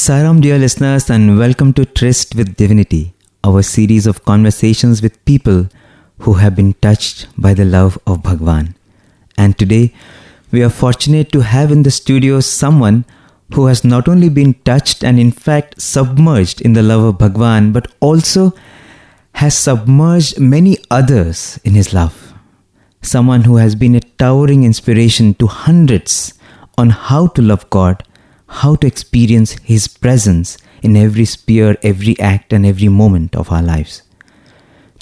Sairam, dear listeners, and welcome to Tryst with Divinity, our series of conversations with people who have been touched by the love of Bhagwan. And today, we are fortunate to have in the studio someone who has not only been touched and, in fact, submerged in the love of Bhagwan, but also has submerged many others in his love. Someone who has been a towering inspiration to hundreds on how to love God how to experience His presence in every sphere, every act, and every moment of our lives.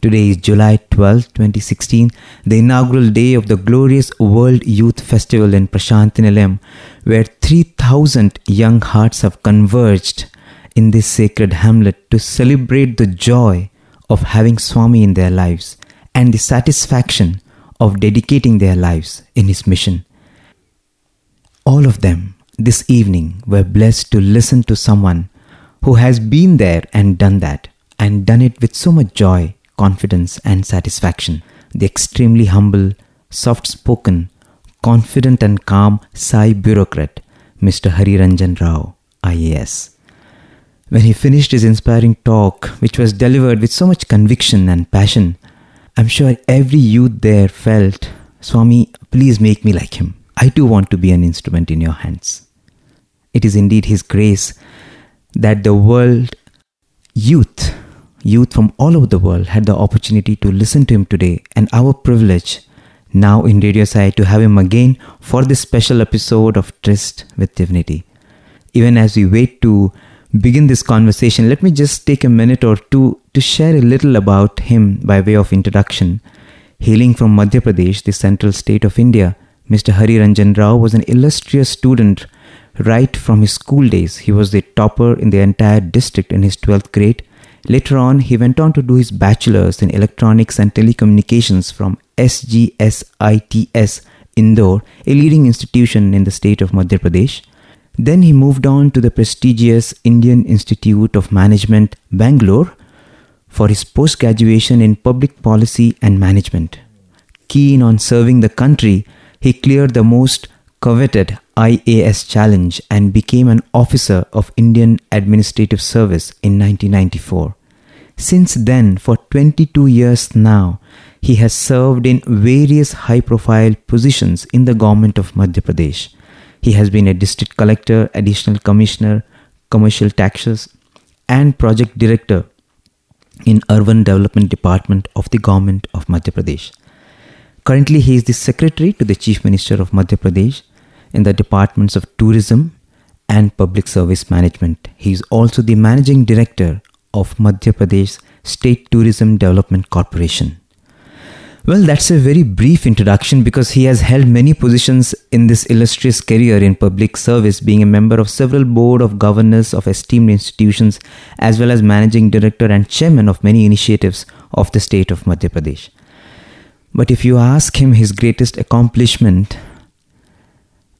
Today is July 12, 2016, the inaugural day of the glorious World Youth Festival in Prashanti Nilayam, where 3,000 young hearts have converged in this sacred hamlet to celebrate the joy of having Swami in their lives and the satisfaction of dedicating their lives in his mission. All of them this evening we were blessed to listen to someone who has been there and done that, and done it with so much joy, confidence, and satisfaction. The extremely humble, soft spoken, confident, and calm Sai bureaucrat, Mr. Hari Ranjan Rao, IAS. When he finished his inspiring talk, which was delivered with so much conviction and passion, I'm sure every youth there felt, Swami, please make me like him. I too want to be an instrument in your hands. It is indeed His grace that the world youth, youth from all over the world, had the opportunity to listen to Him today, and our privilege now in Radio Sai to have Him again for this special episode of Tryst with Divinity. Even as we wait to begin this conversation, let me just take a minute or two to share a little about him by way of introduction. Hailing from Madhya Pradesh, the central state of India, Mr. Hari Ranjan Rao was an illustrious student Right from his school days, he was the topper in the entire district in his 12th grade. Later on, he went on to do his bachelor's in electronics and telecommunications from SGSITS Indore, a leading institution in the state of Madhya Pradesh. Then he moved on to the prestigious Indian Institute of Management, Bangalore, for his post graduation in public policy and management. Keen on serving the country, he cleared the most coveted IAS challenge and became an officer of Indian Administrative Service in 1994. Since then, for 22 years now, he has served in various high profile positions in the government of Madhya Pradesh. He has been a district collector, additional commissioner, commercial taxes, and project director in urban development department of the government of Madhya Pradesh. Currently, he is the secretary to the chief minister of Madhya Pradesh in the departments of tourism and public service management. He is also the managing director of Madhya Pradesh State Tourism Development Corporation. Well, that's a very brief introduction because he has held many positions in this illustrious career in public service, being a member of several board of governors of esteemed institutions, as well as managing director and chairman of many initiatives of the state of Madhya Pradesh. But if you ask him his greatest accomplishment,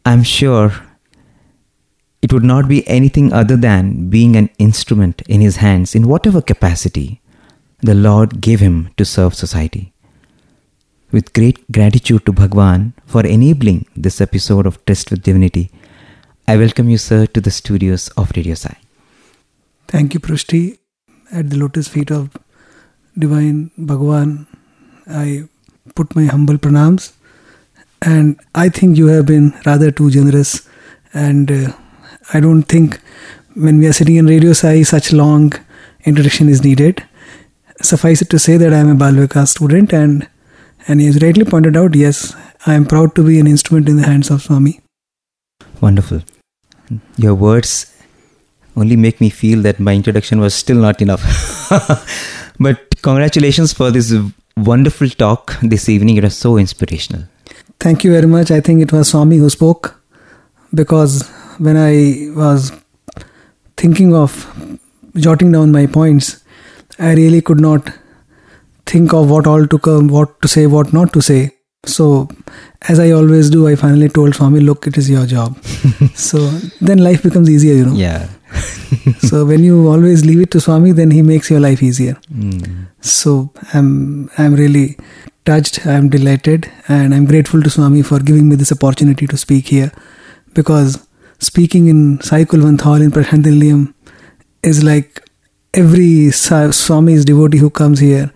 I'm sure it would not be anything other than being an instrument in his hands in whatever capacity the Lord gave him to serve society. With great gratitude to Bhagwan for enabling this episode of Tryst with Divinity, I welcome you, sir, to the studios of Radio Sai. Thank you, Prushti. At the lotus feet of Divine Bhagwan, I put my humble pranams and I think you have been rather too generous. And uh, I don't think when we are sitting in Radio Sai, such long introduction is needed. Suffice it to say that I am a Balvika student, and and has rightly pointed out, yes, I am proud to be an instrument in the hands of Swami. Wonderful. Your words only make me feel that my introduction was still not enough. but congratulations for this wonderful talk this evening. It was so inspirational. Thank you very much. I think it was Swami who spoke because when I was thinking of jotting down my points, I really could not think of what all to come, what to say, what not to say. So, as I always do, I finally told Swami, look, it is your job. so then life becomes easier, you know. Yeah. so when you always leave it to Swami, then he makes your life easier. Mm. So I'm I'm really touched, I am delighted, and I'm grateful to Swami for giving me this opportunity to speak here because speaking in Sai Kulwant Hall in Prashanti Nilayam is like every Swami's devotee who comes here,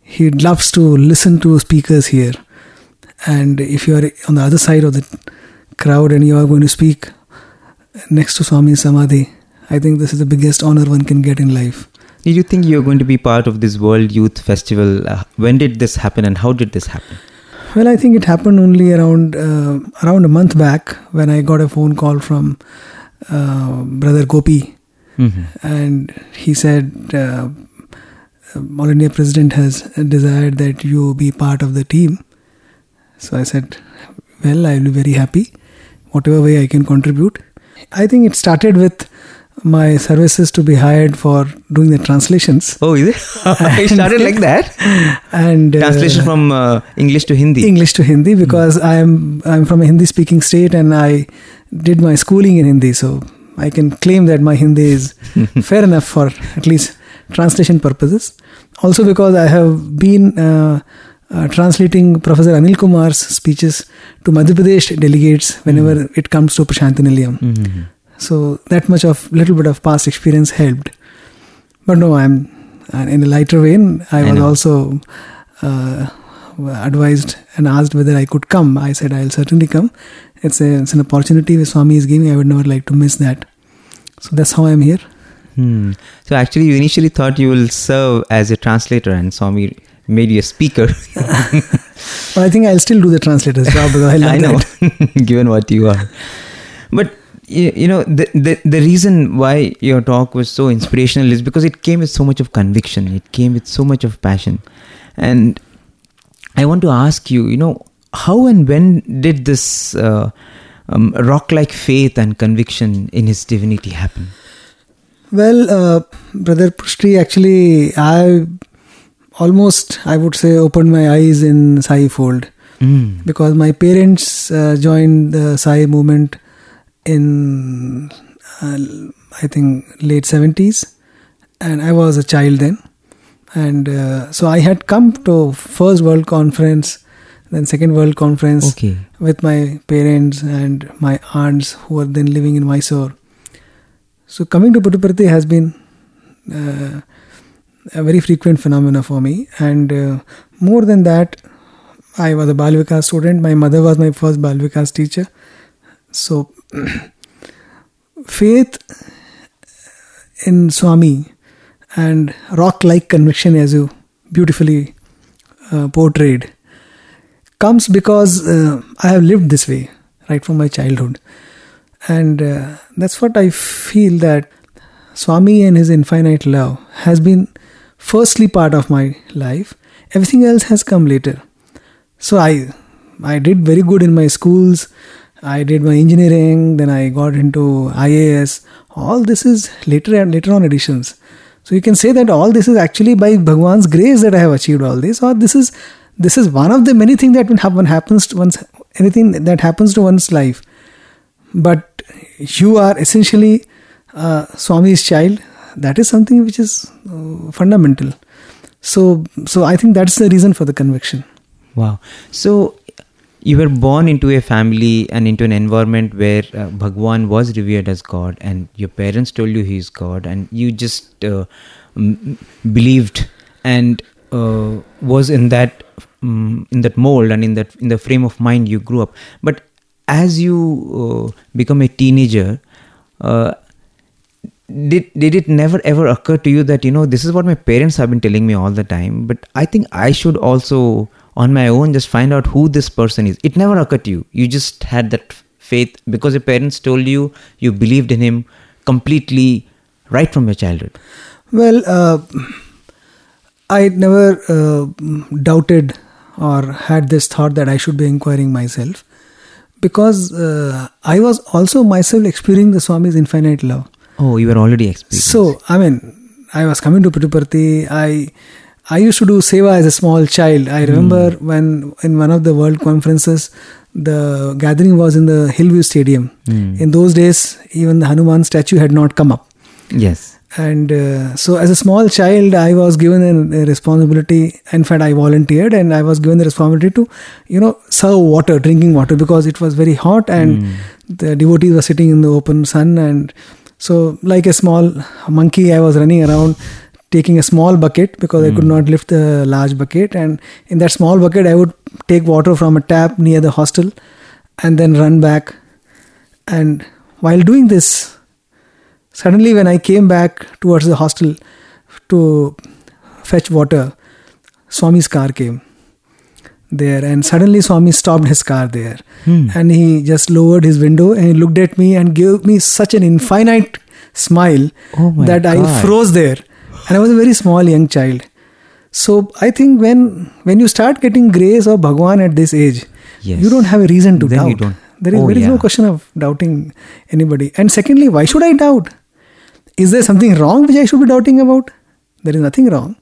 he loves to listen to speakers here. And if you are on the other side of the crowd and you are going to speak next to Swami Samadhi, I think this is the biggest honor one can get in life. Did you think you were going to be part of this World Youth Festival? Uh, when did this happen and how did this happen? Well, I think it happened only around uh, around a month back when I got a phone call from uh, Brother Gopi, mm-hmm. and he said, uh, "All India President has desired that you be part of the team." So I said, "Well, I will be very happy, whatever way I can contribute." I think it started with my services to be hired for doing the translations. Oh, is it? it started like that. And uh, translation from uh, English to Hindi. English to Hindi because mm. I'm I'm from a Hindi speaking state and I did my schooling in Hindi, so I can claim that my Hindi is fair enough for at least translation purposes. Also because I have been. Uh, uh, translating Professor Anil Kumar's speeches to Madhya Pradesh delegates whenever mm. it comes to Prashanti Nilayam. Mm-hmm. So that much of little bit of past experience helped. But no, I'm in a lighter vein. I, I was know. also uh, advised and asked whether I could come. I said I'll certainly come. It's a it's an opportunity which Swami is giving. I would never like to miss that. So that's how I'm here. Hmm. So actually, you initially thought you will serve as a translator, and Swami made you a speaker. well, I think I'll still do the translator's job because I love I know, given what you are. You, you know the, the the reason why your talk was so inspirational is because it came with so much of conviction. It came with so much of passion. And i want to ask you you know how and when did this uh, um, rock like faith and conviction in his divinity happen? Well uh, brother Prushti, actually i almost i would say opened my eyes in sai fold. Mm. because my parents uh, joined the sai movement in uh, I think late 70s and I was a child then. And uh, so I had come to first world conference then second world conference okay. with my parents and my aunts who were then living in Mysore. So coming to Puttaparthi has been uh, a very frequent phenomena for me. And uh, more than that I was a Balvikas student. My mother was my first Balvikas teacher. So faith in Swami and rock like conviction, as you beautifully uh, portrayed, comes because uh, I have lived this way right from my childhood. And uh, that's what I feel that Swami and his infinite love has been firstly part of my life. Everything else has come later. So I I did very good in my schools. I did my engineering, then I got into IAS. All this is later and later on additions. So you can say that all this is actually by Bhagwan's grace that I have achieved all this, or this is this is one of the many things that when happens to one's anything that happens to one's life. But you are essentially uh, Swami's child. That is something which is uh, fundamental. So so I think that's the reason for the conviction. Wow. So you were born into a family and into an environment where uh, Bhagwan was revered as God, and your parents told you He is God, and you just uh, m- believed and uh, was in that um, in that mold and in that in the frame of mind you grew up. But as you uh, become a teenager, uh, did did it never ever occur to you that you know this is what my parents have been telling me all the time, but I think I should also on my own just find out who this person is. It never occurred to you. You just had that faith because your parents told you you believed in him completely right from your childhood. Well uh, i never uh, doubted or had this thought that i should be inquiring myself because uh, i was also myself experiencing the swami's infinite love. Oh you were already experiencing so i mean i was coming to Puttaparthi. i I used to do seva as a small child. I remember mm. when in one of the world conferences, the gathering was in the Hillview Stadium. Mm. In those days, even the Hanuman statue had not come up. Yes. and uh, so as a small child i was given a, a, responsibility in fact i volunteered and i was given the responsibility to you know serve water drinking water because it was very hot and mm. the devotees were sitting in the open sun and so like a small monkey i was running around taking a small bucket because mm. i could hmm. not lift the large bucket and in that small bucket i would take water from a tap near the hostel and then run back and while doing this Suddenly, when I came back towards the hostel to fetch water, Swami's car came there, and suddenly Swami stopped his car there, hmm. and he just lowered his window and he looked at me and gave me such an infinite smile oh that God. I froze there, and I was a very small young child. So I think when when you start getting grace of Bhagwan at this age, yes. you don't have a reason to then doubt. There is, oh, there is yeah. no question of doubting anybody. And secondly, why should I doubt? Is there something wrong which I should be doubting about? There is nothing wrong.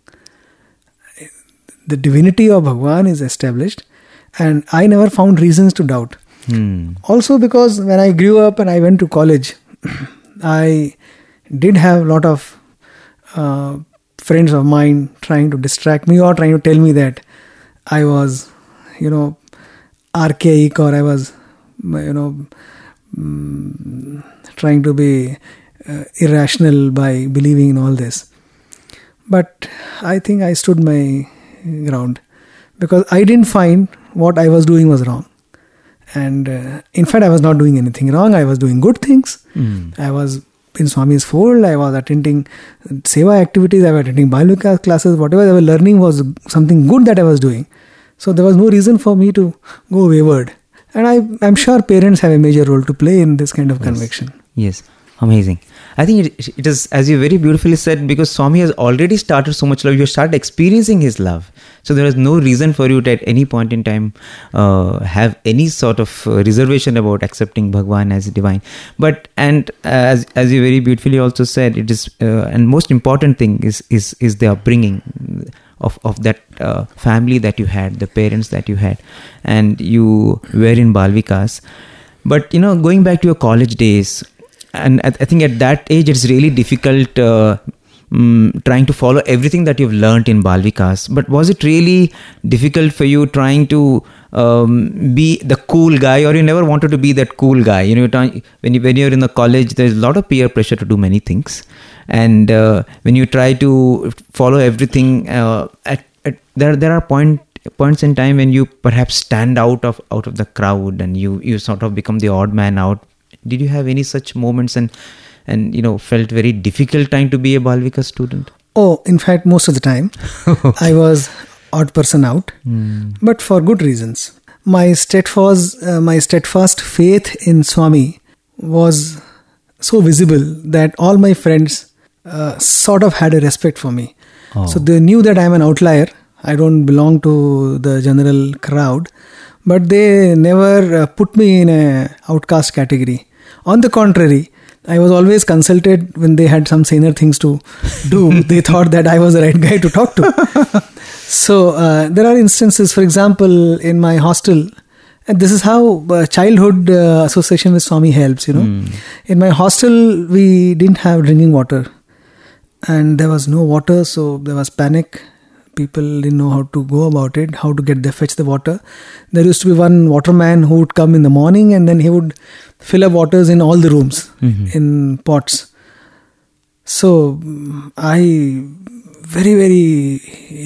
The divinity of Bhagwan is established, and I never found reasons to doubt. Hmm. Also, because when I grew up and I went to college, I did have a lot of uh, friends of mine trying to distract me or trying to tell me that I was, you know, archaic or I was, you know, um, trying to be uh, irrational by believing in all this. But I think I stood my ground because I didn't find what I was doing was wrong. And uh, in fact, I was not doing anything wrong. I was doing good things. Mm. I was in Swami's fold. I was attending seva activities. I was attending Bal classes. Whatever I was learning was something good that I was doing. So there was no reason for me to go wayward. And I, I'm sure parents have a major role to play in this kind of yes. conviction. Yes, amazing. I think it, it is, as you very beautifully said, because Swami has already started so much love, you start experiencing his love. So there is no reason for you to at any point in time uh, have any sort of uh, reservation about accepting Bhagwan as divine. But and as as you very beautifully also said, it is uh, and most important thing is is is the upbringing of of that uh, family that you had, the parents that you had, and you were in Balvikas. But you know, going back to your college days, and I, think at that age it's really difficult uh, um, trying to follow everything that you've learned in Balvikas. But was it really difficult for you trying to um, be the cool guy, or you never wanted to be that cool guy? You know, when you when you're in the college, there's a lot of peer pressure to do many things, and uh, when you try to follow everything, uh, at, at, there there are point points in time when you perhaps stand out of out of the crowd and you you sort of become the odd man out did you have any such moments and and you know felt very difficult time to be a balvika student? Oh in fact most of the time i was odd person out mm. but for good reasons. My steadfast uh, my steadfast faith in swami was so visible that all my friends uh, sort of had a respect for me. Oh. so they knew that i'm an outlier. I don't belong to the general crowd but they never uh, put me in a outcast category on the contrary, I was always consulted when they had some saner things to do. they thought that I was the right guy to talk to. so uh, there are instances, for example, in my hostel, and this is how uh, childhood uh, association with Swami helps. You know, mm. in my hostel we didn't have drinking water, and there was no water, so there was panic people didn't know how to go about it, how to get the fetch the water. There used to be one waterman who would come in the morning and then he would fill up waters in all the rooms mm-hmm. in pots. So I very very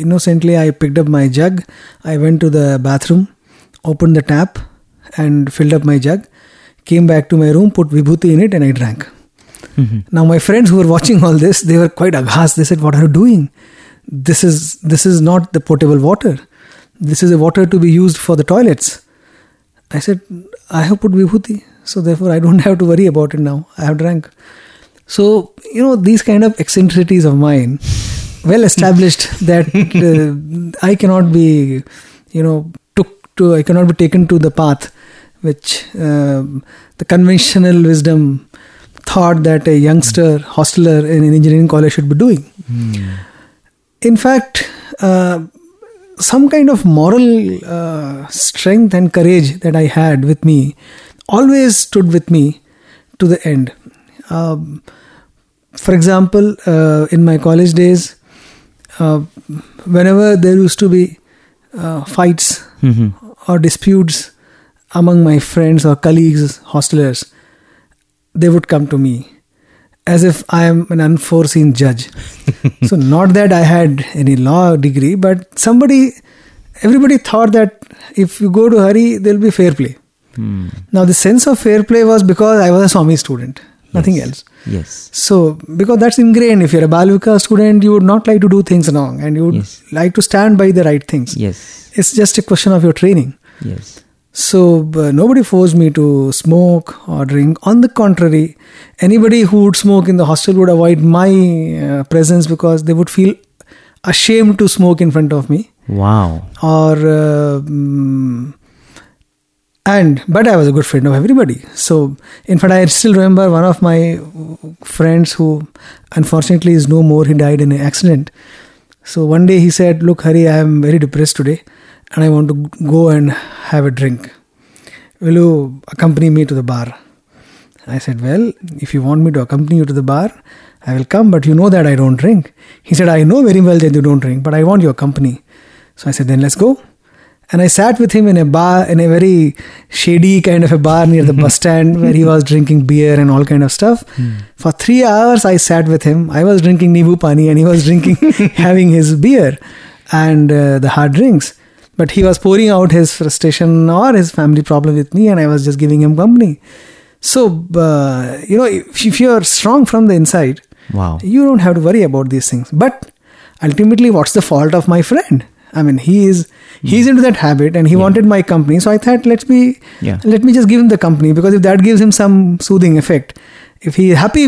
innocently I picked up my jug. I went to the bathroom, opened the tap, and filled up my jug. Came back to my room, put vibhuti in it, and I drank. Mm-hmm. Now my friends who were watching all this, they were quite aghast. They said, "What are you doing?" This is this is not the potable water. This is a water to be used for the toilets. I said i have put vibhuti so therefore i don't have to worry about it now. I have drank. So you know these kind of eccentricities of mine well established that uh, i cannot be you know took to i cannot be taken to the path which uh, the conventional wisdom thought that a youngster hosteler in an engineering college should be doing. Mm in fact, uh, some kind of moral uh, strength and courage that I had with me always stood with me to the end. Um, for example, uh, in my college days, uh, whenever there used to be uh, fights Mhm. or disputes among my friends or colleagues, hostelers, they would come to me as if I am an unforeseen judge. so, not that I had any law degree, but somebody, everybody thought that if you go to Hari, there will be fair play. Hmm. Now, the sense of fair play was because I was a Swami student, nothing Yes. else. Yes. So, because that's ingrained, if you're a Balvika student, you would not like to do things wrong and you would Yes. like to stand by the right things. Yes. It's just a question of your training. Yes. So, uh, nobody forced me to smoke or drink. On the contrary, anybody who would smoke in the hostel would avoid my uh, presence because they would feel ashamed to smoke in front of me. Wow. Or, uh, mm, and, but I was a good friend of everybody. So, in fact, I still remember one of my friends who unfortunately is no more. He died in an accident. So, one day he said, Look, Hari, I am very depressed today and I want to go and have a drink. Will you accompany me to the bar? I said, Well, if you want me to accompany you to the bar, I will come, but you know that I don't drink. He said, I know very well that you don't drink, but I want your company. So I said, Then let's go. And I sat with him in a bar, in a very shady kind of a bar near the bus stand where he was drinking beer and all kind of stuff. For three hours, I sat with him. I was drinking Nibu Pani and he was drinking, having his beer and uh, the hard drinks. But he was pouring out his frustration or his family problem with me, and I was just giving him company. So, uh, you know, if, if you're strong from the inside, Wow. you don't have to worry about these things. But ultimately, what's the fault of my friend? I mean, he is he's into that habit, and he wanted my company. So I thought, let's be, Yeah. let me just give him the company because if that gives him some soothing effect, if he's happy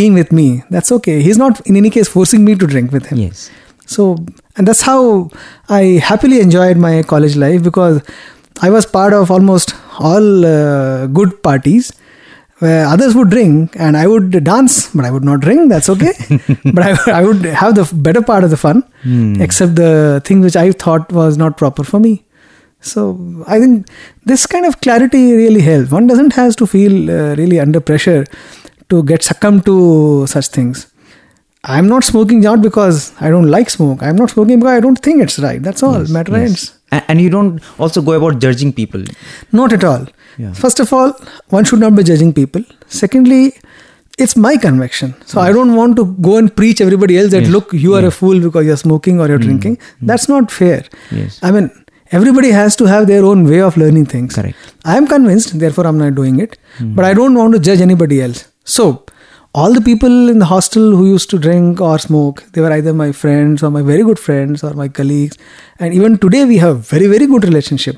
being with me, that's okay. He's not in any case forcing me to drink with him. Yes. So, and that's how I happily enjoyed my college life because I was part of almost all uh, good parties where others would drink and I would dance, but I would not drink. That's okay. but I, I would have the better part of the fun, Hmm. except the thing which I thought was not proper for me. So I think this kind of clarity really helps. One doesn't have to feel uh, really under pressure to get succumbed to such things. I'm not smoking not because I don't like smoke. I'm not smoking because I don't think it's right. That's all. Yes, Matter yes. ends. And you don't also go about judging people. Not at all. Yeah. First of all, one should not be judging people. Secondly, it's my conviction. So I don't want to go and preach everybody else that Yes. look, you are a fool because you're smoking or you're mm. drinking. Mm. That's not fair. Yes. I mean, everybody has to have their own way of learning things. Correct. I am convinced, therefore I'm not doing it. Mm. But I don't want to judge anybody else. So, all the people in the hostel who used to drink or smoke, they were either my friends or my very good friends or my colleagues. And even today we have very, very good relationship,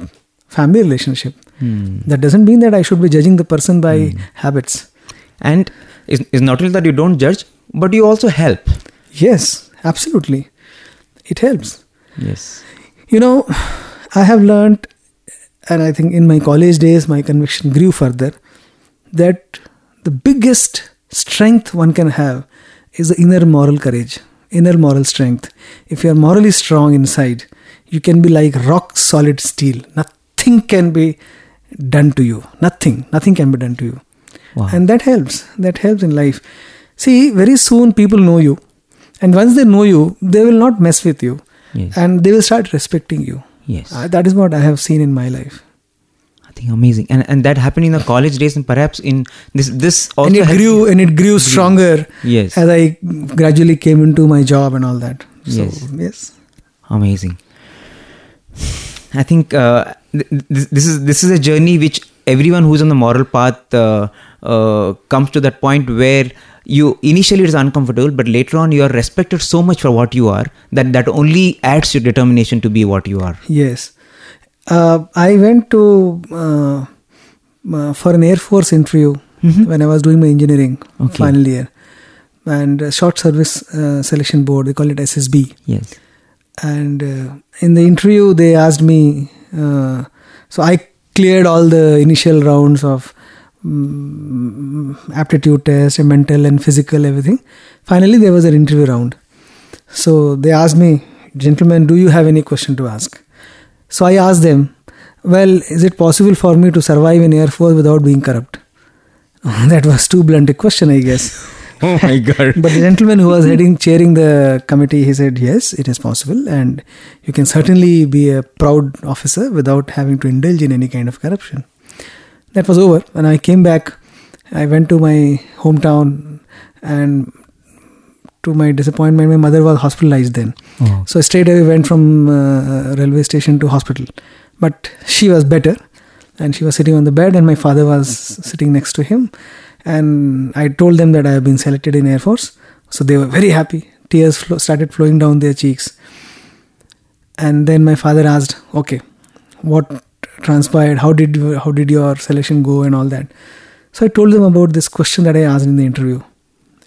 family relationship. Hmm. That doesn't mean that I should be judging the person by habits. And it's, it's not only that you don't judge, but you also help. Yes, absolutely. It helps. Yes. You know, I have learned, and I think in my college days, my conviction grew further that the biggest strength one can have is the inner moral courage, inner moral strength. If you are morally strong inside, you can be like rock solid steel. Nothing can be done to you. Nothing. Nothing can be done to you. Wow. And that helps. That helps in life. See, very soon people know you. And once they know you, they will not mess with you. Yes. And they will start respecting you. yes. Uh, that is what I have seen in my life. Think amazing. And and that happened in the college days and perhaps in this this also and it grew and it grew stronger Yes. as I gradually came into my job and all that. So, Yes. yes. Amazing. I think uh, th- th- this is this is a journey which everyone who's on the moral path uh, uh, comes to that point where you initially it is uncomfortable, but later on you are respected so much for what you are that that only adds your determination to be what you are. Yes. Uh, I went to uh, uh, for an Air Force interview when I was doing my engineering Okay. final year. And short service uh, selection board, they call it SSB. Yes. and uh, in the interview they asked me uh, so i cleared all the initial rounds of mm, aptitude test mental and physical everything finally there was an interview round so they asked me gentlemen do you have any question to ask so i asked them well is it possible for me to survive in air force without being corrupt that was too blunt a question i guess oh my God. but the gentleman who was heading, chairing the committee, he said, yes, it is possible. And you can certainly be a proud officer without having to indulge in any kind of corruption. That was over. When I came back, I went to my hometown and to my disappointment, my mother was hospitalized then. Oh. So I straight away went from uh, railway station to hospital. But she was better and she was sitting on the bed and my father was sitting next to him. And i told them that i have been selected in air force. So they were very happy. Tears flo- started flowing down their cheeks. And then my father asked okay what transpired? How did you, how did your selection go and all that? So i told them about this question that i asked in the interview.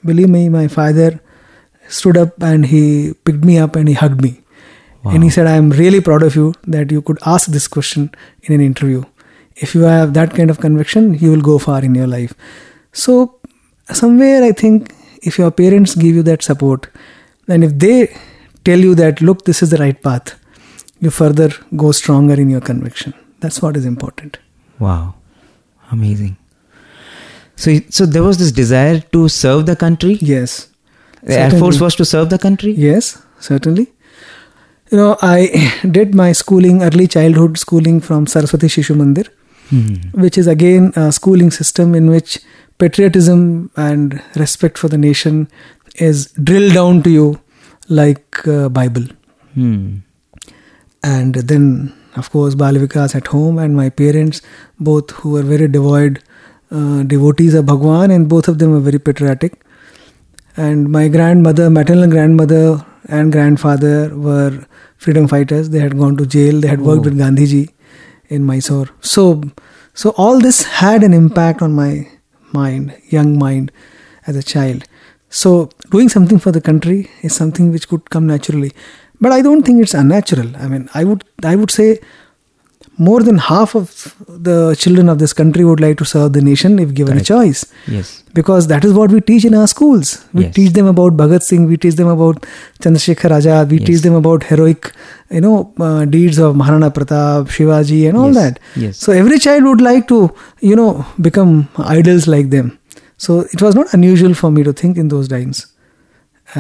Believe me my father stood up and he picked me up and he hugged me Wow. and he said i am really proud of you that you could ask this question in an interview if you have that kind of conviction you will go far in your life so somewhere i think if your parents give you that support and if they tell you that look this is the right path you further go stronger in your conviction that's what is important Wow. Amazing. So, so there was this desire to serve the country. yes The Air Force was to serve the country. yes certainly you know i did my schooling early childhood schooling from saraswati shishu mandir Hmm. which is again a schooling system in which patriotism and respect for the nation is drilled down to you like uh, bible Hmm. and then of course Bal Vikas at home and my parents both who were very devoid uh, devotees of Bhagwan and both of them were very patriotic and my grandmother maternal grandmother and grandfather were freedom fighters. They had gone to jail. They had worked Oh. with Gandhiji in Mysore. So so all this had an impact on my mind young mind as a child. So doing something for the country is something which could come naturally. But i don't think it's unnatural. I mean i would i would say more than half of the children of this country would like to serve the nation if given Correct. a choice Yes. because that is what we teach in our schools we Yes. teach them about bhagat singh we teach them about chandrasekhar azad we Yes. teach them about heroic you know uh, deeds of maharana pratap shivaji and all Yes. that Yes. so every child would like to you know become idols like them so it was not unusual for me to think in those lines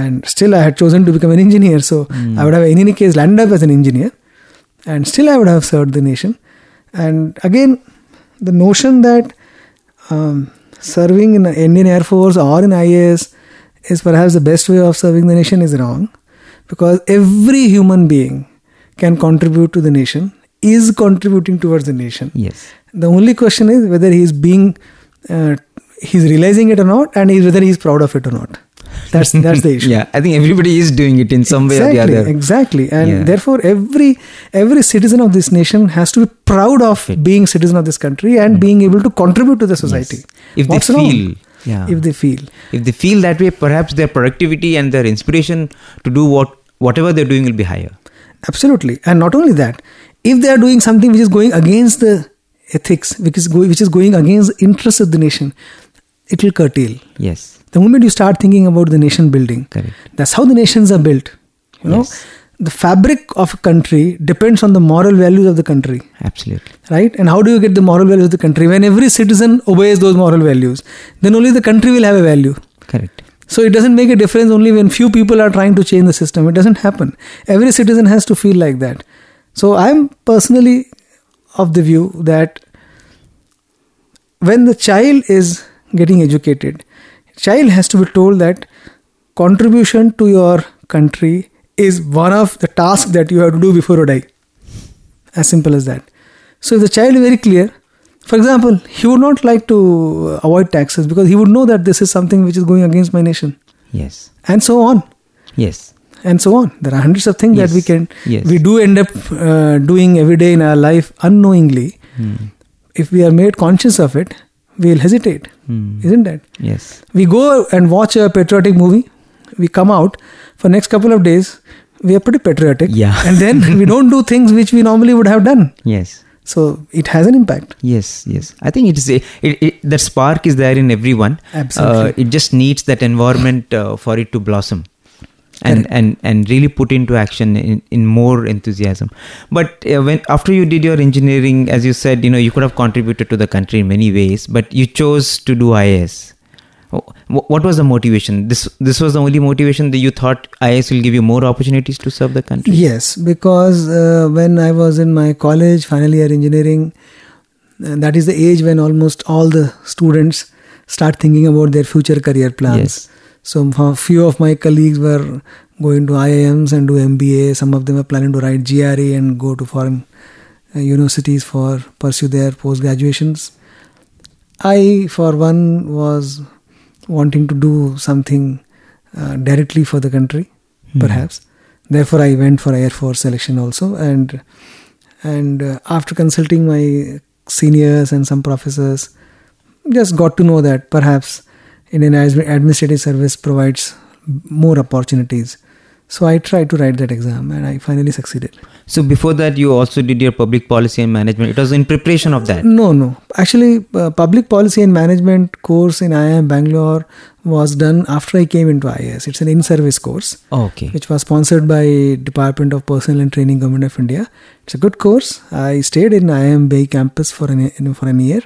and still i had chosen to become an engineer so Hmm. i would have in any case landed up as an engineer and still i would have served the nation. And again the notion that um, serving in the indian air force or in ias is perhaps the best way of serving the nation is wrong because every human being can contribute to the nation is contributing towards the nation. Yes. the only question is whether he is being uh, he's realizing it or not and is whether he's proud of it or not that's that's the issue Yeah, I think everybody is doing it in some way or exactly the other. exactly and Yeah. therefore every every citizen of this nation has to be proud of It- being citizen of this country and mm. being able to contribute to the society Yes. If What's they wrong? feel, yeah, if they feel if they feel that way, perhaps their productivity and their inspiration to do what whatever they're doing will be higher. absolutely and not only that if they are doing something which is going against the ethics which is going which is going against the interests of the nation it will curtail Yes, the moment you start thinking about the nation building correct. that's how the nations are built you know Yes. the fabric of a country depends on the moral values of the country Absolutely. right and how do you get the moral values of the country when every citizen obeys those moral values then only the country will have a value Correct. so it doesn't make a difference only when few people are trying to change the system it doesn't happen every citizen has to feel like that so i'm personally of the view that when the child is getting educated child has to be told that contribution to your country is one of the tasks that you have to do before you die as simple as that so if the child is very clear for example he would not like to avoid taxes because he would know that this is something which is going against my nation Yes. and so on Yes. and so on there are hundreds of things that we can Yes. we do end up uh, doing every day in our life unknowingly Hmm. if we are made conscious of it we'll hesitate Hmm. isn't that Yes. we go and watch a patriotic movie we come out for next couple of days we are pretty patriotic Yeah. and then we don't do things which we normally would have done Yes. so it has an impact Yes, yes. I think it is a, it, it, that spark is there in everyone. Absolutely. Uh, it just needs that environment uh, for it to blossom, and and and really put into action in, in more enthusiasm. But uh, when after you did your engineering, as you said, you know you could have contributed to the country in many ways, but you chose to do IAS. What was the motivation? This this was the only motivation that you thought IAS will give you more opportunities to serve the country. Yes, because uh, when I was in my college, final year engineering, and that is the age when almost all the students start thinking about their future career plans. Yes. So a few of my colleagues were going to IIMs and do MBA. Some of them are planning to write GRE and go to foreign uh, universities for pursue their post graduations. I, for one, was wanting to do something uh, directly for the country, Hmm. perhaps. Therefore, I went for Air Force selection also, and and uh, after consulting my seniors and some professors, just got to know that perhaps Indian admi- administrative service provides more opportunities. So I tried to write that exam, and I finally succeeded. So before that, you also did your public policy and management. It was in preparation of that. No, no. Actually, uh, public policy and management course in IIM Bangalore was done after I came into IAS. It's an in-service course Oh, okay. which was sponsored by Department of Personnel and Training, Government of India. It's a good course. I stayed in IIMB campus for an for an year,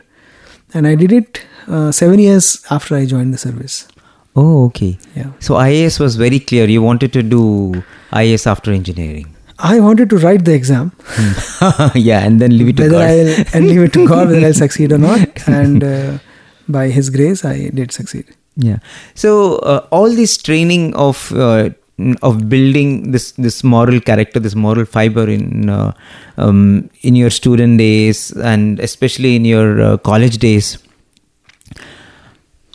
and I did it uh, seven years after I joined the service. Oh, okay. Yeah, So IAS was very clear. You wanted to do IAS after engineering. I wanted to write the exam, yeah, and then leave it to whether God. I'll and leave it to God whether I'll succeed or not, and uh, by His grace, I did succeed. Yeah. So uh, all this training of uh, of building this this moral character, this moral fiber in uh, um, in your student days and especially in your uh, college days.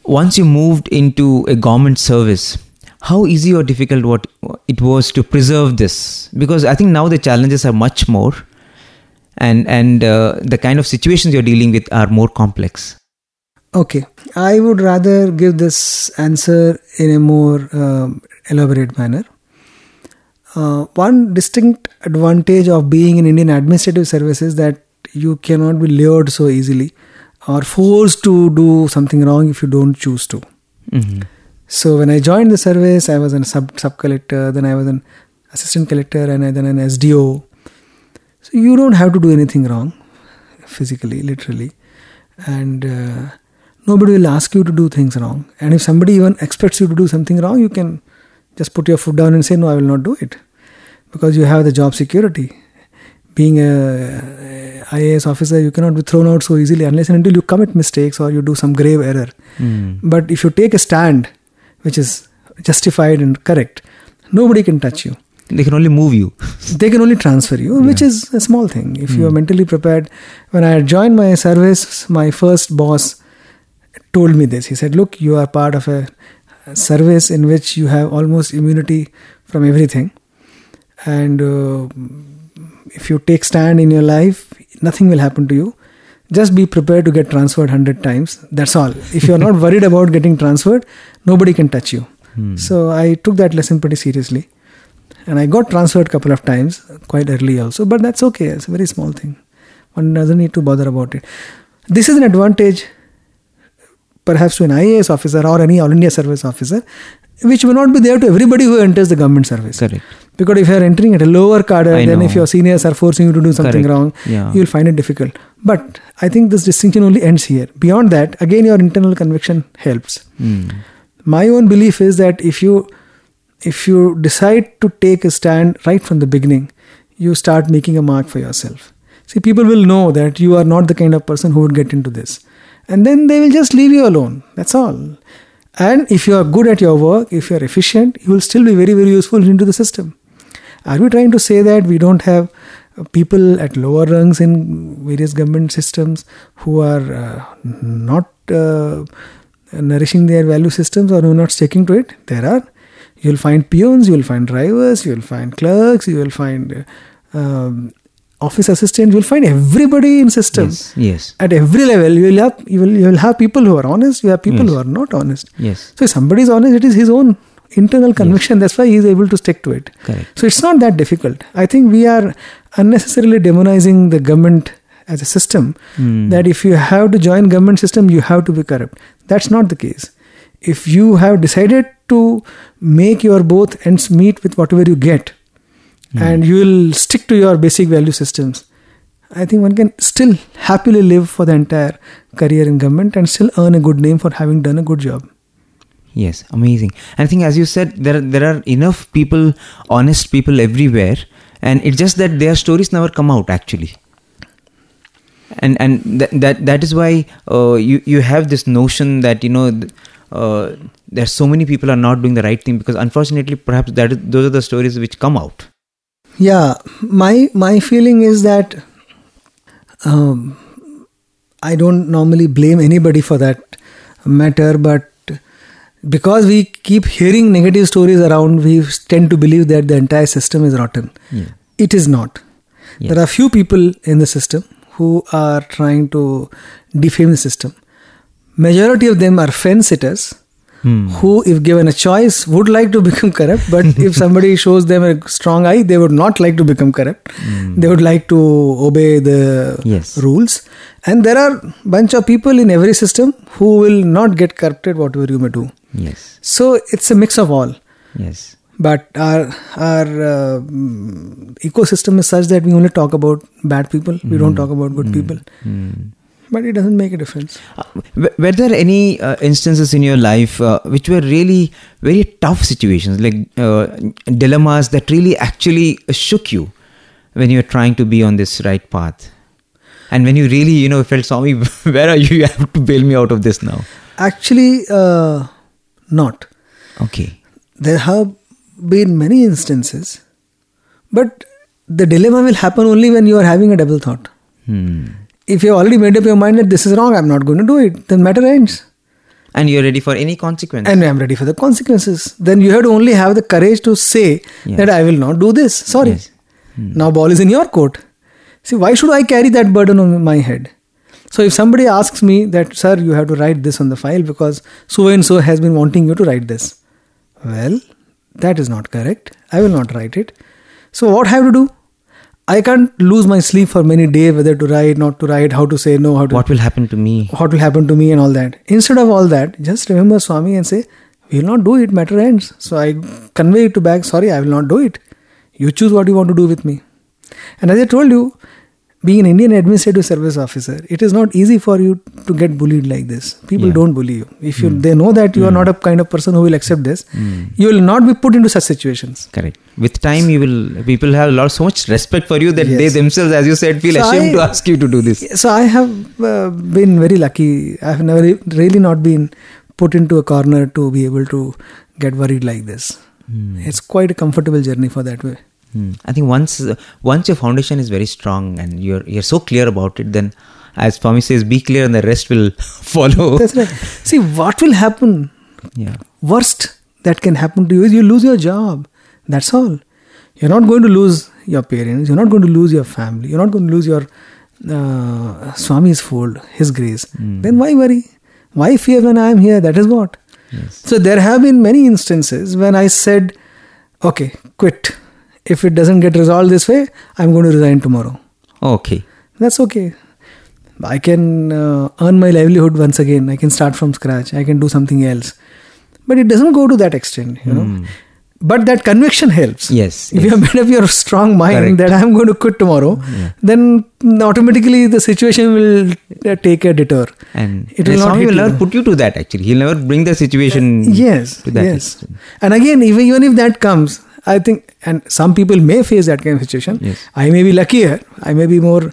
Once you moved into a government service, how easy or difficult what it was to preserve this? Because I think now the challenges are much more, and and uh, the kind of situations you're dealing with are more complex. Okay, I would rather give this answer in a more um, elaborate manner. Uh, one distinct advantage of being in Indian administrative service is that you cannot be lured so easily or forced to do something wrong if you don't choose to. hmm So when I joined the service, I was a sub sub collector, then I was an assistant collector, and I- then an SDO. So you don't have to do anything wrong, physically, literally, and uh, nobody will ask you to do things wrong. And if somebody even expects you to do something wrong, you can just put your foot down and say, "No, I will not do it," because you have the job security. Being a IAS officer, you cannot be thrown out so easily unless and until you commit mistakes or you do some grave error. Mm. But if you take a stand, which is justified and correct, nobody can touch you. They can only move you. They can only transfer you, which is a small thing. If you are mentally prepared, when I joined my service, my first boss told me this. He said, Look, you are part of a service in which you have almost immunity from everything. And uh, if you take stand in your life, nothing will happen to you. Just be prepared to get transferred 100 times. That's all. If you're not worried about getting transferred, nobody can touch you. Hmm. So I took that lesson pretty seriously. And I got transferred a couple of times, quite early also, but that's okay. It's a very small thing. One doesn't need to bother about it. This is an advantage, perhaps to an IAS officer or any All India service officer, which may not be there to everybody who enters the government service. Correct. Because if you are entering at a lower cadre, I then know. if your seniors are forcing you to do something Correct. wrong, Yeah. you will find it difficult. But I think this distinction only ends here. Beyond that, again, your internal conviction helps. Mm. My own belief is that if you if you decide to take a stand right from the beginning, you start making a mark for yourself. See, people will know that you are not the kind of person who would get into this. And then they will just leave you alone. That's all. And if you are good at your work, if you are efficient, you will still be very, very useful into the system. Are we trying to say that we don't have uh, people at lower rungs in various government systems who are uh, not uh, nourishing their value systems or who are not sticking to it? There are. You'll find peons, you'll find drivers, you'll find clerks, you will find um, office assistant you'll find everybody in system. Yes. Yes. At every level, you will have you will you will have people who are honest, you have people Yes. who are not honest. Yes. So if somebody is honest, it is his own internal conviction. That's why he is able to stick to it. Correct. So it's not that difficult. I think we are unnecessarily demonizing the government as a system. Mm. That if you have to join government system, you have to be corrupt. That's not the case. If you have decided to make your both ends meet with whatever you get, and you will stick to your basic value systems, I think one can still happily live for the entire career in government and still earn a good name for having done a good job. Yes, amazing. And I think, as you said, there there are enough people, honest people everywhere, and it's just that their stories never come out actually. And and that that, that is why uh, you you have this notion that you know. Uh, there's so many people are not doing the right thing because unfortunately perhaps that is, those are the stories which come out yeah my my feeling is that um, i don't normally blame anybody for that matter but because we keep hearing negative stories around, we tend to believe that the entire system is rotten. Yeah. It is not. Yes. There are few people in the system who are trying to defame the system. Majority of them are fence sitters hmm. who, if given a choice, would like to become corrupt. But if somebody shows them a strong eye, they would not like to become corrupt. Hmm. They would like to obey the yes. rules. And there are bunch of people in every system who will not get corrupted, whatever you may do. Yes. So it's a mix of all. Yes. But our our uh, ecosystem is such that we only talk about bad people. Mm. We don't hmm. talk about good mm. people. Mm. But it doesn't make a difference. Uh, were there any uh, instances in your life uh, which were really very tough situations, like uh, dilemmas that really actually shook you when you were trying to be on this right path? And when you really, you know, felt, Swami, where are you? You have to bail me out of this now. Actually, uh, not. Okay. There have been many instances, but the dilemma will happen only when you are having a double thought. Hmm. If you have already made up your mind that this is wrong, I'm not going to do it, then matter ends. And you're ready for any consequence. And I'm ready for the consequences. Then you have to only have the courage to say yes. that I will not do this. Sorry. Yes. Hmm. Now ball is in your court. See, why should I carry that burden on my head? So if somebody asks me that, sir, you have to write this on the file because so and so has been wanting you to write this. Well, that is not correct. I will not write it. So what I have to do? I can't lose my sleep for many days whether to write, not to write, how to say no, how to. What will happen to me? What will happen to me and all that. Instead of all that, just remember Swami and say, we will not do it, matter ends. So I convey it to back, sorry, I will not do it. You choose what you want to do with me. And as I told you, being an Indian administrative service officer, it is not easy for you to get bullied like this. People yeah. don't bully you. If you mm. they know that you mm. are hmm. not a kind of person who will accept this, mm. you will not be put into such situations. Correct. With time, you will people have a lot so much respect for you that yes. they themselves, as you said, feel so ashamed I, to ask you to do this. So I have uh, been very lucky. I have never really not been put into a corner to be able to get worried like this. Hmm. It's quite a comfortable journey for that way. Hmm. I think once once your foundation is very strong and you're you're so clear about it, then as Swami says, be clear and the rest will follow. That's right. See what will happen. Yeah. Worst that can happen to you is you lose your job. That's all. You're not going to lose your parents. You're not going to lose your family. You're not going to lose your uh, Swami's fold, His grace. Mm. Then why worry? Why fear when I am here? That is what. Yes. So there have been many instances when I said, "Okay, quit." If it doesn't get resolved this way, I'm going to resign tomorrow. Okay. That's okay. I can uh, earn my livelihood once again. I can start from scratch. I can do something else. But it doesn't go to that extent, you mm. know. Hmm. But that conviction helps. Yes. If yes. you have made up your strong mind Correct. that I'm going to quit tomorrow, yeah. then automatically the situation will uh, take a detour. And it will not will never put you to that actually. He'll never bring the situation uh, yes, to that yes. Extent. And again, even, even if that comes, I think, and some people may face that kind of situation. Yes. I may be luckier. I may be more,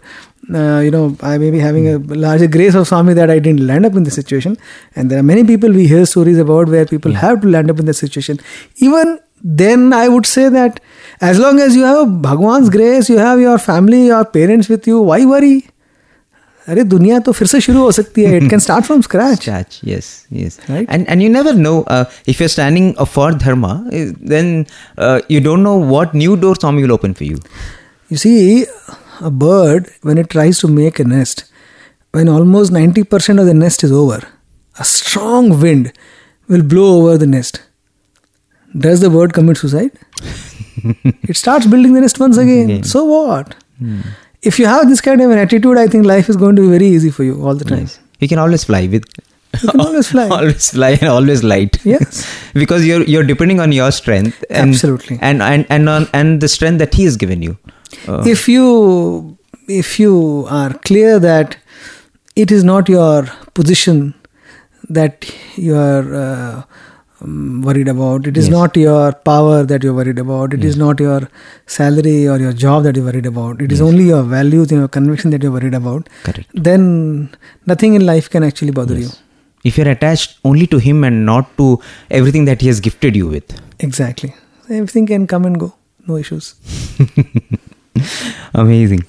uh, you know, I may be having a larger grace of Swami that I didn't land up in the situation. And there are many people we hear stories about where people yeah. have to land up in the situation. Even then, I would say that as long as you have Bhagwan's grace, you have your family, your parents with you, why worry? अरे दुनिया तो फिर से शुरू हो सकती है it can start from scratch scratch yes yes and and you never know if you are standing for dharma then you don't know what new door Swami will open for you you see a bird when it tries to make a nest when almost 90% of the nest is over a strong wind will blow over the nest does the bird commit suicide it starts building the nest once again, again. so what hmm if you have this kind of an attitude, I think life is going to be very easy for you all the time. Yes. You can always fly with. You can always fly. always fly and always light. Yes. because you're you're depending on your strength. And, Absolutely. And and and on and the strength that He has given you. Uh, if you if you are clear that it is not your position that you are uh, worried about. It is Yes. not your power that you're worried about. It is not your salary or your job that you're worried about. It is only your values and your conviction that you're worried about. Correct. Then nothing in life can actually bother you. If you're attached only to him and not to everything that he has gifted you with. Exactly. Everything can come and go. No issues. Amazing.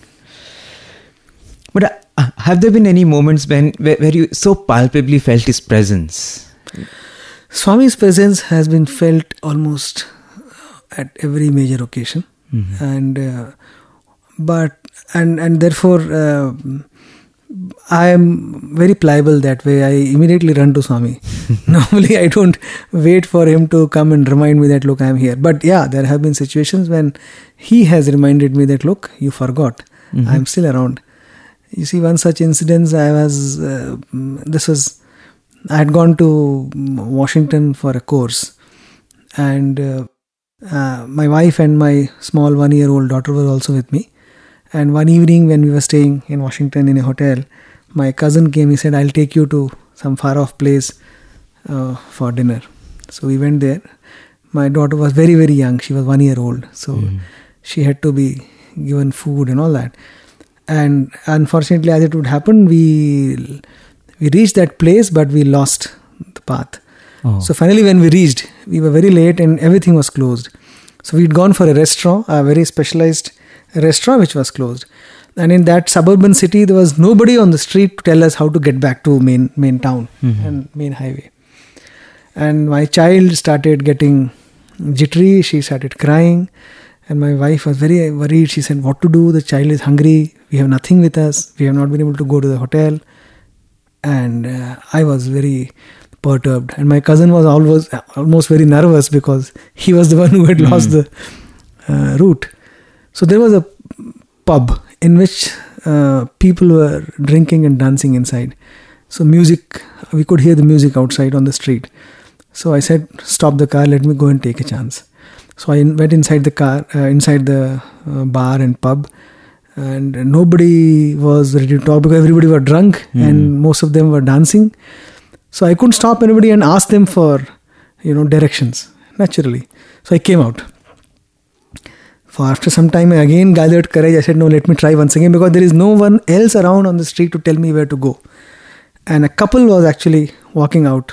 But uh, have there been any moments when where, where you so palpably felt his presence? Swami's presence has been felt almost at every major occasion, and uh, but and and therefore uh, I am very pliable that way. I immediately run to Swami. Normally, I don't wait for him to come and remind me that look, I am here. But yeah, there have been situations when he has reminded me that look, you forgot, I am still around. You see, one such incident, I was uh, this was I had gone to Washington for a course, and uh, uh, my wife and my small one year old daughter were also with me. And one evening, when we were staying in Washington in a hotel, my cousin came. He said, I'll take you to some far off place uh, for dinner. So we went there. My daughter was very, very young. She was one year old. So she had to be given food and all that. And unfortunately, as it would happen, we we reached that place, but we lost the path. Oh. So finally, when we reached, we were very late and everything was closed. So we'd gone for a restaurant, a very specialized restaurant which was closed. And in that suburban city, there was nobody on the street to tell us how to get back to main main town mm-hmm. and main highway. And my child started getting jittery. She started crying, and my wife was very worried. She said, "What to do? The child is hungry. We have nothing with us. We have not been able to go to the hotel." And uh, I was very perturbed, and my cousin was always almost very nervous because he was the one who had lost the uh, route. So there was a pub in which uh, people were drinking and dancing inside. So music, we could hear the music outside on the street. So I said, "Stop the car. Let me go and take a chance." So I went inside the car, uh, inside the uh, bar and pub, and nobody was ready to talk because everybody were drunk and hmm. most of them were dancing. So I couldn't stop anybody and ask them for, you know, directions naturally. So I came out. For after some time, I again gathered courage. I said, "No, let me try once again," because there is no one else around on the street to tell me where to go. And a couple was actually walking out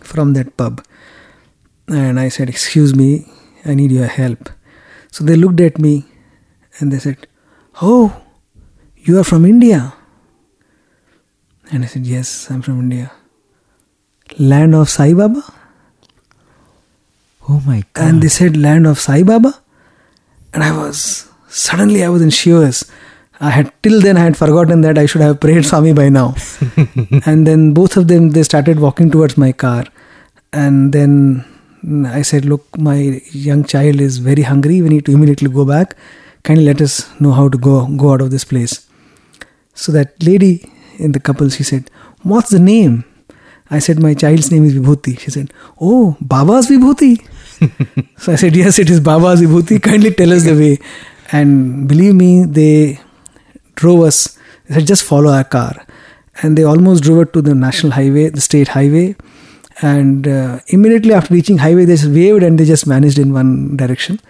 from that pub, and I said, "Excuse me, I need your help." So they looked at me, and they said, "Oh, you are from India." And I said, Yes, I'm from India. Land of Sai Baba? Oh my god. And they said, Land of Sai Baba? And I was, suddenly I was in shears. I had, till then, I had forgotten that I should have prayed Swami by now. and then both of them, they started walking towards my car. And then I said, Look, my young child is very hungry. We need to immediately go back. Kindly let us know how to go, go out of this place. So that lady in the couple, she said, What's the name? I said, My child's name is Vibhuti. She said, Oh, Baba's Vibhuti? so I said, Yes, it is Baba's Vibhuti. Kindly tell us the way. And believe me, they drove us. They said, Just follow our car. And they almost drove it to the national highway, the state highway. And uh, immediately after reaching highway, they just waved and they just vanished in one direction.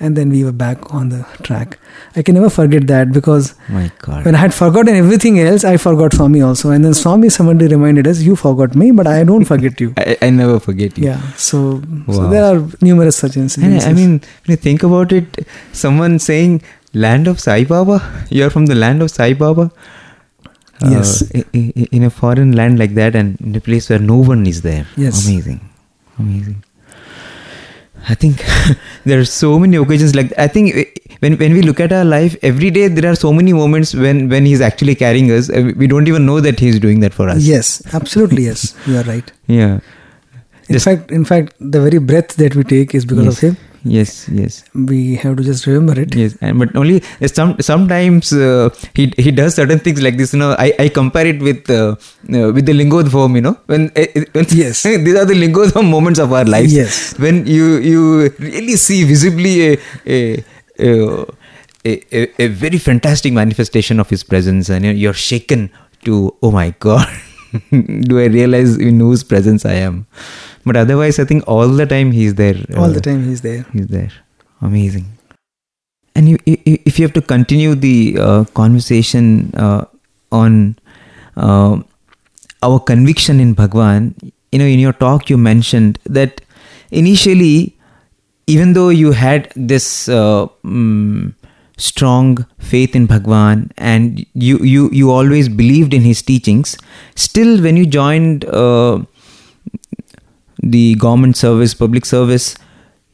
And then we were back on the track. I can never forget that because my god. when I had forgotten everything else, I forgot Swami also. And then Swami somebody reminded us, You forgot me, but I don't forget you. I, I never forget you. yeah. So, so there are numerous such incidents. I mean, when you think about it, someone saying land of Sai Baba, you're from the land of Sai Baba. Uh, Yes. i- i- in a foreign land like that and in a place where no one is there. Yes. Amazing. Amazing. I think there are so many occasions like I think when when we look at our life every day there are so many moments when when he's actually carrying us uh, we don't even know that he's doing that for us. yes, absolutely, yes. You are right. Yeah. In Just- fact, in fact, the very breath that we take is because yes. of him. Yes, yes. We have to just remember it. Yes, and but only some sometimes uh, he he does certain things like this. You know, I, I compare it with uh, uh, with the Lingodbhavam. You know, when, uh, when Yes. these are the Lingodbhavam moments of our lives. Yes. when you you really see visibly a a, a, a, a, a very fantastic manifestation of his presence, and you're shaken to oh my god, do I realize in whose presence I am? But otherwise, I think all the time he's there. all the time he's there. He's there. Amazing. And you, if you have to continue the uh, conversation uh, on uh, our conviction in Bhagwan, you know, in your talk you mentioned that initially, even though you had this uh, mm, strong faith in Bhagwan and you, you, you always believed in his teachings, still when you joined uh, the government service, public service,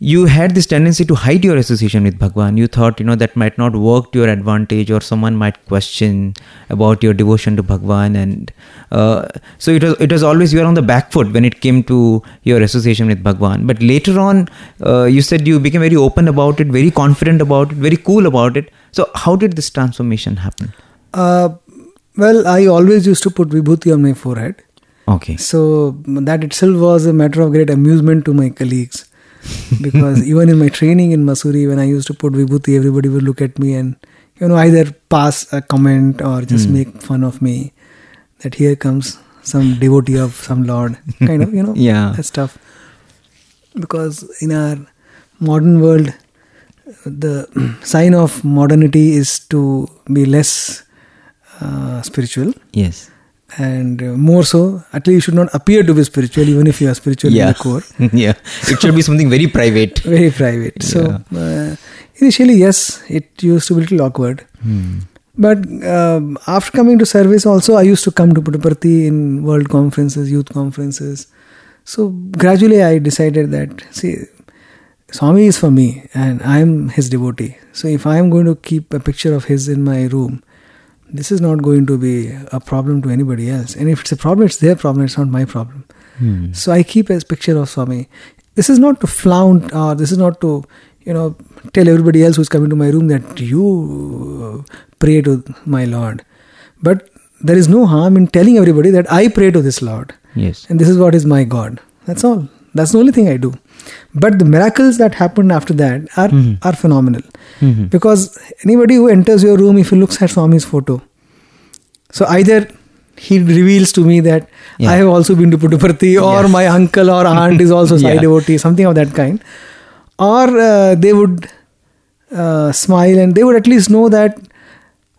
you had this tendency to hide your association with Bhagwan. You thought, you know, that might not work to your advantage, or someone might question about your devotion to Bhagwan, and uh, so it was. It was always you were on the back foot when it came to your association with Bhagwan. But later on, uh, you said you became very open about it, very confident about it, very cool about it. So how did this transformation happen? Uh, well, I always used to put vibhuti on my forehead. Okay. So that itself was a matter of great amusement to my colleagues. because even in my training in Mussoorie, when I used to put vibhuti, everybody would look at me and you know either pass a comment or just make fun of me that here comes some devotee of some lord, kind of you know Yeah. that stuff. Because in our modern world, the sign of modernity is to be less uh, spiritual Yes. And uh, more so at least you should not appear to be spiritual even if you are spiritual in the core. Yeah. It should be something very private. very private. So uh, initially yes it used to be a little awkward. Hmm. but um, after coming to service also i used to come to puttaparthi in world conferences youth conferences. So gradually i decided that see swami is for me and i am his devotee. So if i am going to keep a picture of his in my room this is not going to be a problem to anybody else and if it's a problem it's their problem it's not my problem Hmm. so I keep a picture of Swami. This is not to flaunt or this is not to, you know, tell everybody else who's coming to my room that you uh, pray to my Lord. But there is no harm in telling everybody that I pray to this Lord Yes. and this is what is my God. That's all. That's the only thing I do. But the miracles that happened after that are, are phenomenal. Mhm. Because anybody who enters your room, if he looks at Swami's photo, so either he reveals to me that Yeah. I have also been to Puttaparthi, or Yeah. my uncle or aunt is also Sai Yeah. devotee, something of that kind. Or uh, they would uh, smile and they would at least know that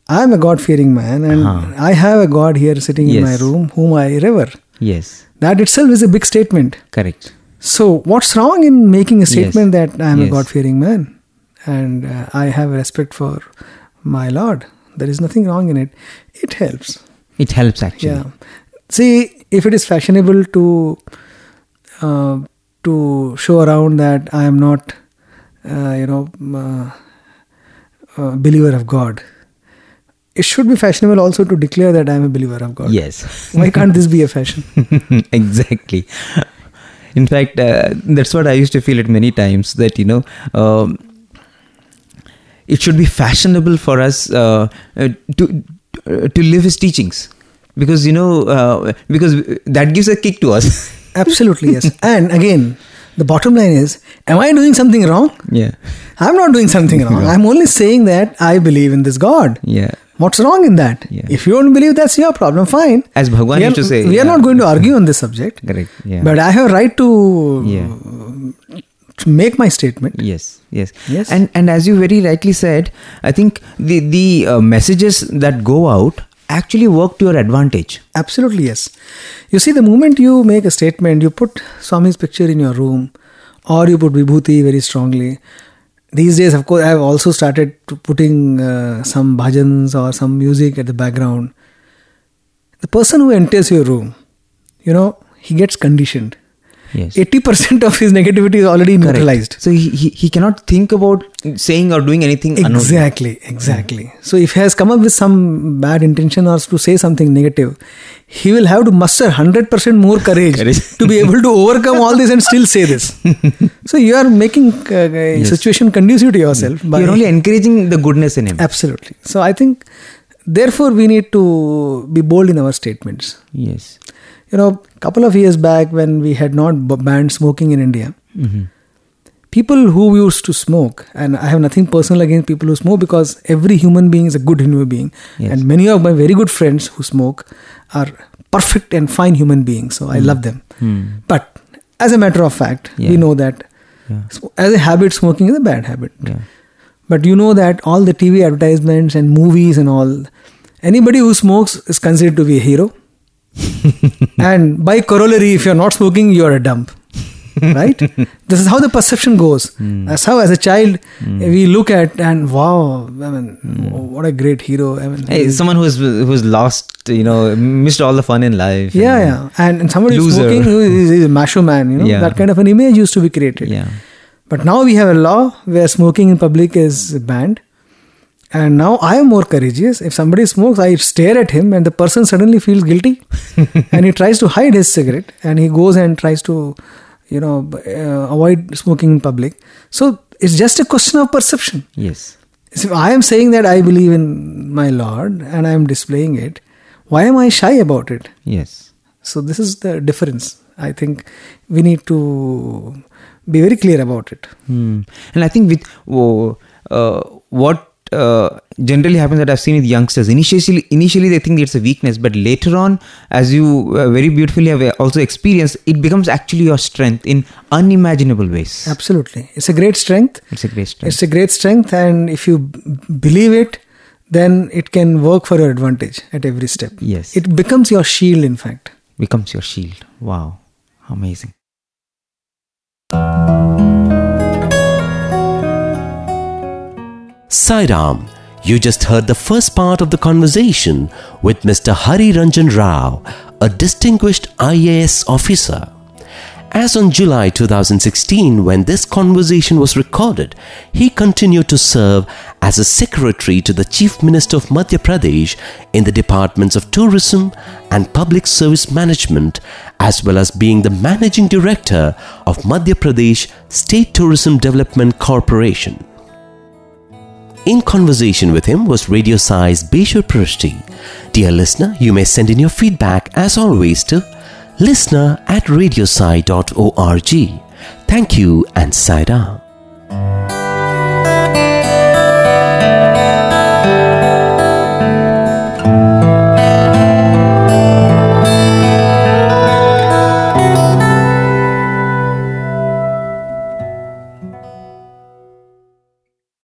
I am a God fearing man and Uh-huh. I have a God here sitting in my room whom I revere. Yes. That itself is a big statement. Correct. So, what's wrong in making a statement that I am a God fearing man and uh, I have respect for my Lord? There is nothing wrong in it. It helps. It helps actually. Yeah. See, if it is fashionable to uh, to show around that I am not, uh, you know, uh, a believer of God, it should be fashionable also to declare that I am a believer of God. Yes. Why can't this be a fashion? exactly. In fact, uh, that's what I used to feel it many times that, you know, um, it should be fashionable for us uh, uh, to uh, to live his teachings because you know uh, because that gives a kick to us Absolutely, yes. and again, the bottom line is Am I doing something wrong? yeah I'm not doing something wrong. I'm only saying that I believe in this God. yeah What's wrong in that? Yeah. If you don't believe, that's your problem. Fine. as bhagwan we are, used to say we are yeah. not going to argue on this subject. correct yeah But I have a right to, to make my statement. yes yes Yes. and and as you very rightly said i think the the uh, messages that go out actually work to your advantage Absolutely, yes. You see, the moment you make a statement, you put Swami's picture in your room or you put Vibhuti very strongly. These days, of course, I have also started putting uh, some bhajans or some music at the background. The person who enters your room, you know, he gets conditioned. Yes 80% of his negativity is already Correct. neutralized. So he, he, he cannot think about saying or doing anything unknown. Exactly, exactly. So if he has come up with some bad intention or to say something negative, he will have to muster 100% more courage, Courage. to be able to overcome all this and still say this. so you are making uh, a situation conducive to yourself. By You're only encouraging the goodness in him. Absolutely. So I think, therefore, we need to be bold in our statements. Yes. You know, a couple of years back when we had not banned smoking in India, hmm people who used to smoke and i have nothing personal against people who smoke because every human being is a good human being Yes. and many of my very good friends who smoke are perfect and fine human beings so i love them Hmm. but as a matter of fact, Yeah. we know that Yeah. as a habit, smoking is a bad habit. Yeah. But you know that all the TV advertisements and movies and all, anybody who smokes is considered to be a hero. and by corollary, if you're not smoking, you're a dump. right? this is how the perception goes. Hmm. That's how, as a child, hmm. we look at and wow, I mean, hmm. what a great hero. I mean, Hey, someone who's who's lost, you know, missed all the fun in life. yeah, and- yeah. And, and somebody who's smoking is, is a macho man, you know, Yeah. that kind of an image used to be created. Yeah. But now we have a law where smoking in public is banned. And now I am more courageous. If somebody smokes, I stare at him and the person suddenly feels guilty and he tries to hide his cigarette and he goes and tries to, you know, uh, avoid smoking in public. So it's just a question of perception. Yes. So if I am saying that I believe in my Lord and I am displaying it, why am I shy about it? Yes. So this is the difference. I think we need to be very clear about it. Hmm. And I think with oh, uh, what uh, generally happens that I've seen with youngsters, initially, initially they think it's a weakness, but later on, as you uh, very beautifully have also experienced, it becomes actually your strength in unimaginable ways. Absolutely. It's a great strength. It's a great strength. It's a great strength, and if you b- believe it, then it can work for your advantage at every step. Yes. It becomes your shield, in fact. becomes your shield. Wow. Amazing. Sairam, you just heard the first part of the conversation with Mr. Hari Ranjan Rao, a distinguished IAS officer. As on July 2016, when this conversation was recorded, he continued to serve as a secretary to the Chief Minister of Madhya Pradesh in the departments of tourism and public service management, as well as being the managing director of Madhya Pradesh State Tourism Development Corporation. In conversation with him was Radio Sai's Bishu Prusty. Dear listener, you may send in your feedback as always to listener at radiosai.org. Thank you and Sairam.